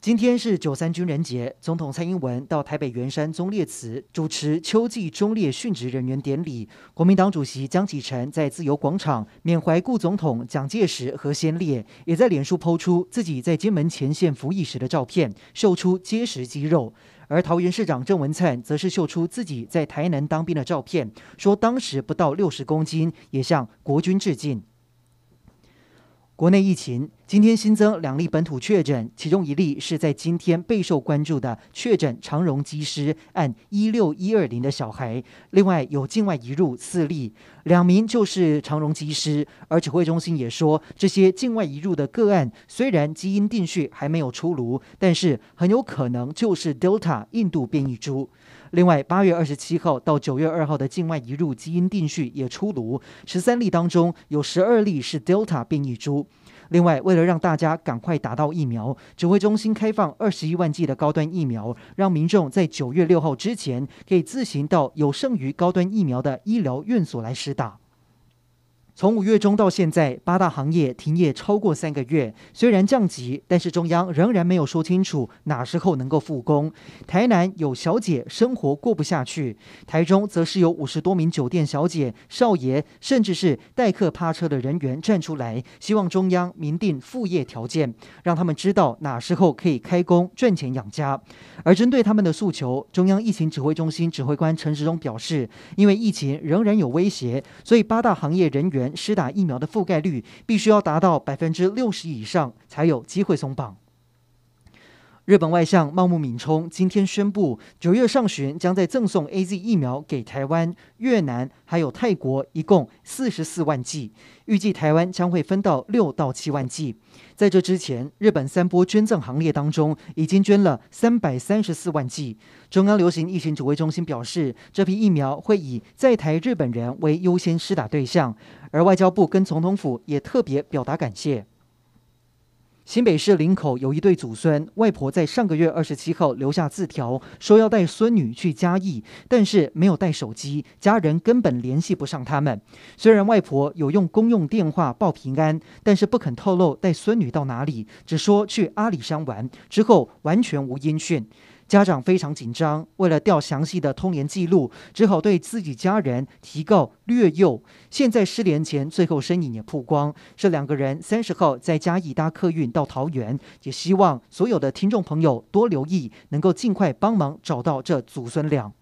今天是九三军人节，总统蔡英文到台北圆山忠烈祠主持秋季忠烈殉职人员典礼。国民党主席江启臣在自由广场缅怀故总统蒋介石和先烈，也在脸书抛出自己在金门前线服役时的照片，秀出结实肌肉。而桃园市长郑文灿则是秀出自己在台南当兵的照片，说当时不到六十公斤，也向国军致敬。国内疫情今天新增两例本土确诊，其中一例是在今天备受关注的确诊长荣机师按一六一二零的小孩，另外有境外移入四例，两名就是长荣机师。而指挥中心也说，这些境外移入的个案虽然基因定序还没有出炉，但是很有可能就是 Delta 印度变异株。另外，八月二十七号到九月二号的境外移入基因定序也出炉，十三例当中有十二例是 Delta 变异株。另外，为了让大家赶快打到疫苗，指挥中心开放二十一万剂的高端疫苗，让民众在九月六号之前可以自行到有剩余高端疫苗的医疗院所来施打。从五月中到现在，八大行业停业超过三个月。虽然降级，但是中央仍然没有说清楚哪时候能够复工。台南有小姐生活过不下去，台中则是有五十多名酒店小姐、少爷，甚至是代客趴车的人员站出来，希望中央明定复业条件，让他们知道哪时候可以开工赚钱养家。而针对他们的诉求，中央疫情指挥中心指挥官陈时中表示，因为疫情仍然有威胁，所以八大行业人员。施打疫苗的覆盖率必须要达到百分之六十以上，才有机会松绑。日本外相茂木敏充今天宣布，九月上旬将在赠送 AZ 疫苗给台湾、越南还有泰国，一共四十四万剂，预计台湾将会分到六到七万剂。在这之前，日本三波捐赠行列当中已经捐了三百三十四万剂。中央流行疫情指挥中心表示，这批疫苗会以在台日本人为优先施打对象，而外交部跟总统府也特别表达感谢。新北市林口有一对祖孙，外婆在上个月二十七号留下字条，说要带孙女去嘉义，但是没有带手机，家人根本联系不上他们。虽然外婆有用公用电话报平安，但是不肯透露带孙女到哪里，只说去阿里山玩，之后完全无音讯。家长非常紧张，为了调详细的通联记录，只好对自己家人提告掠诱。现在失联前最后身影也曝光，这两个人三十号在嘉义搭客运到桃园，也希望所有的听众朋友多留意，能够尽快帮忙找到这祖孙俩。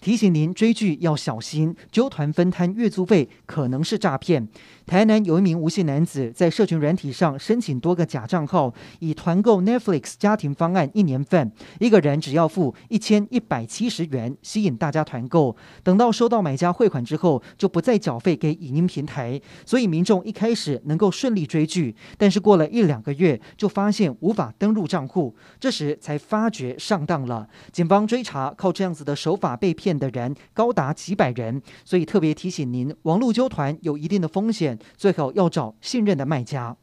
提醒您追剧要小心，揪团分摊月租费可能是诈骗。台南有一名吴姓男子在社群软体上申请多个假账号，以团购 Netflix 家庭方案一年份，一个人只要付一千一百七十元，吸引大家团购。等到收到买家汇款之后，就不再缴费给影音平台，所以民众一开始能够顺利追剧，但是过了一两个月就发现无法登录账户，这时才发觉上当了。警方追查，靠这样子的手法被骗的人高达几百人，所以特别提醒您，网络纠团有一定的风险，最好要找信任的卖家。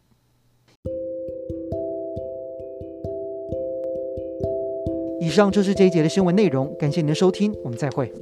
以上就是这一节的新闻内容，感谢您的收听，我们再会。